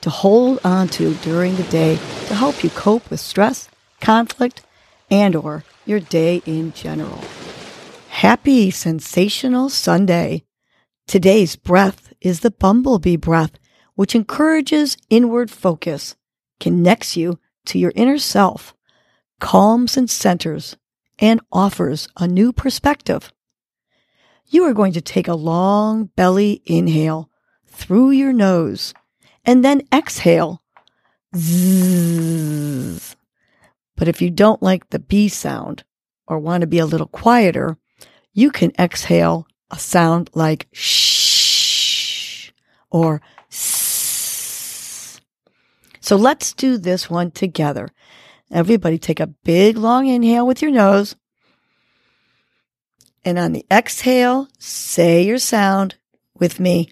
to hold on to during the day to help you cope with stress, conflict, and or your day in general. Happy sensational Sunday. Today's breath is the bumblebee breath, which encourages inward focus, connects you to your inner self, calms and centers, and offers a new perspective. You are going to take a long belly inhale through your nose and then exhale. Zzz. But if you don't like the B sound or want to be a little quieter, you can exhale a sound like shh or sss. so let's do this one together. Everybody take a big long inhale with your nose. And on the exhale, say your sound with me.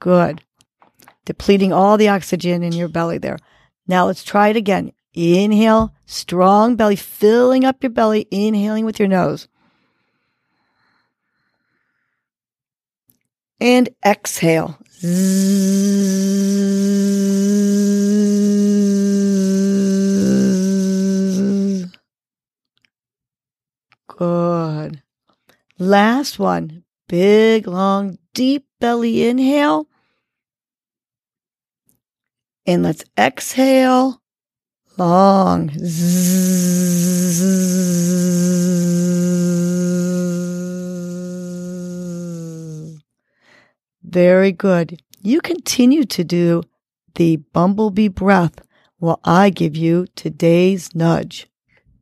Good. Depleting all the oxygen in your belly there. Now let's try it again. Inhale, strong belly, filling up your belly, inhaling with your nose. and exhale. Good. Last one. Big, long, deep belly inhale. And let's exhale long. Very good. You continue to do the bumblebee breath while I give you today's nudge.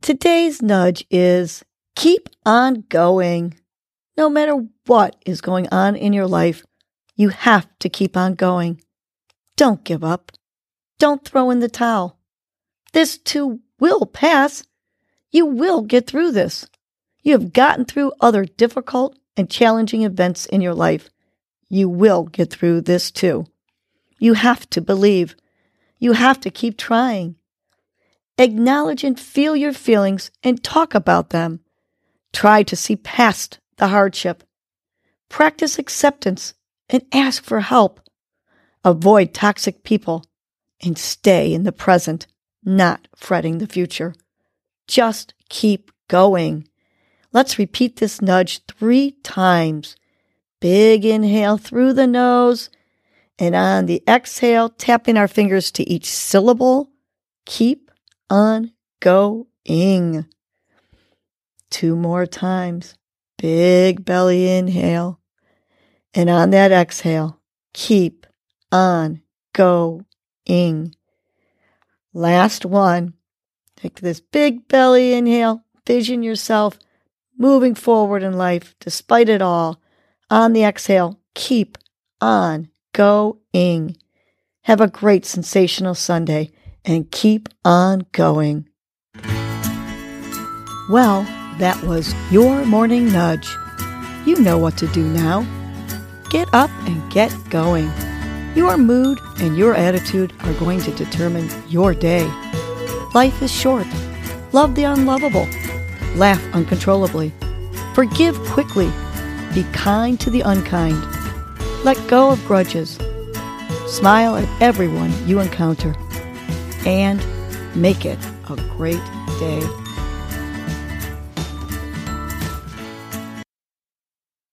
Today's nudge is keep on going. No matter what is going on in your life, you have to keep on going. Don't give up. Don't throw in the towel. This too will pass. You will get through this. You have gotten through other difficult and challenging events in your life. You will get through this too. You have to believe. You have to keep trying. Acknowledge and feel your feelings and talk about them. Try to see past the hardship. Practice acceptance and ask for help. Avoid toxic people and stay in the present, not fretting the future. Just keep going. Let's repeat this nudge three times. Big inhale through the nose. And on the exhale, tapping our fingers to each syllable. Keep on going. Two more times. Big belly inhale. And on that exhale, keep on going. Last one. Take this big belly inhale. Vision yourself moving forward in life despite it all on the exhale, keep on going. Have a great sensational Sunday and keep on going. Well, that was your morning nudge. You know what to do now. Get up and get going. Your mood and your attitude are going to determine your day. Life is short. Love the unlovable. Laugh uncontrollably. Forgive quickly be kind to the unkind. Let go of grudges. Smile at everyone you encounter. And make it a great day.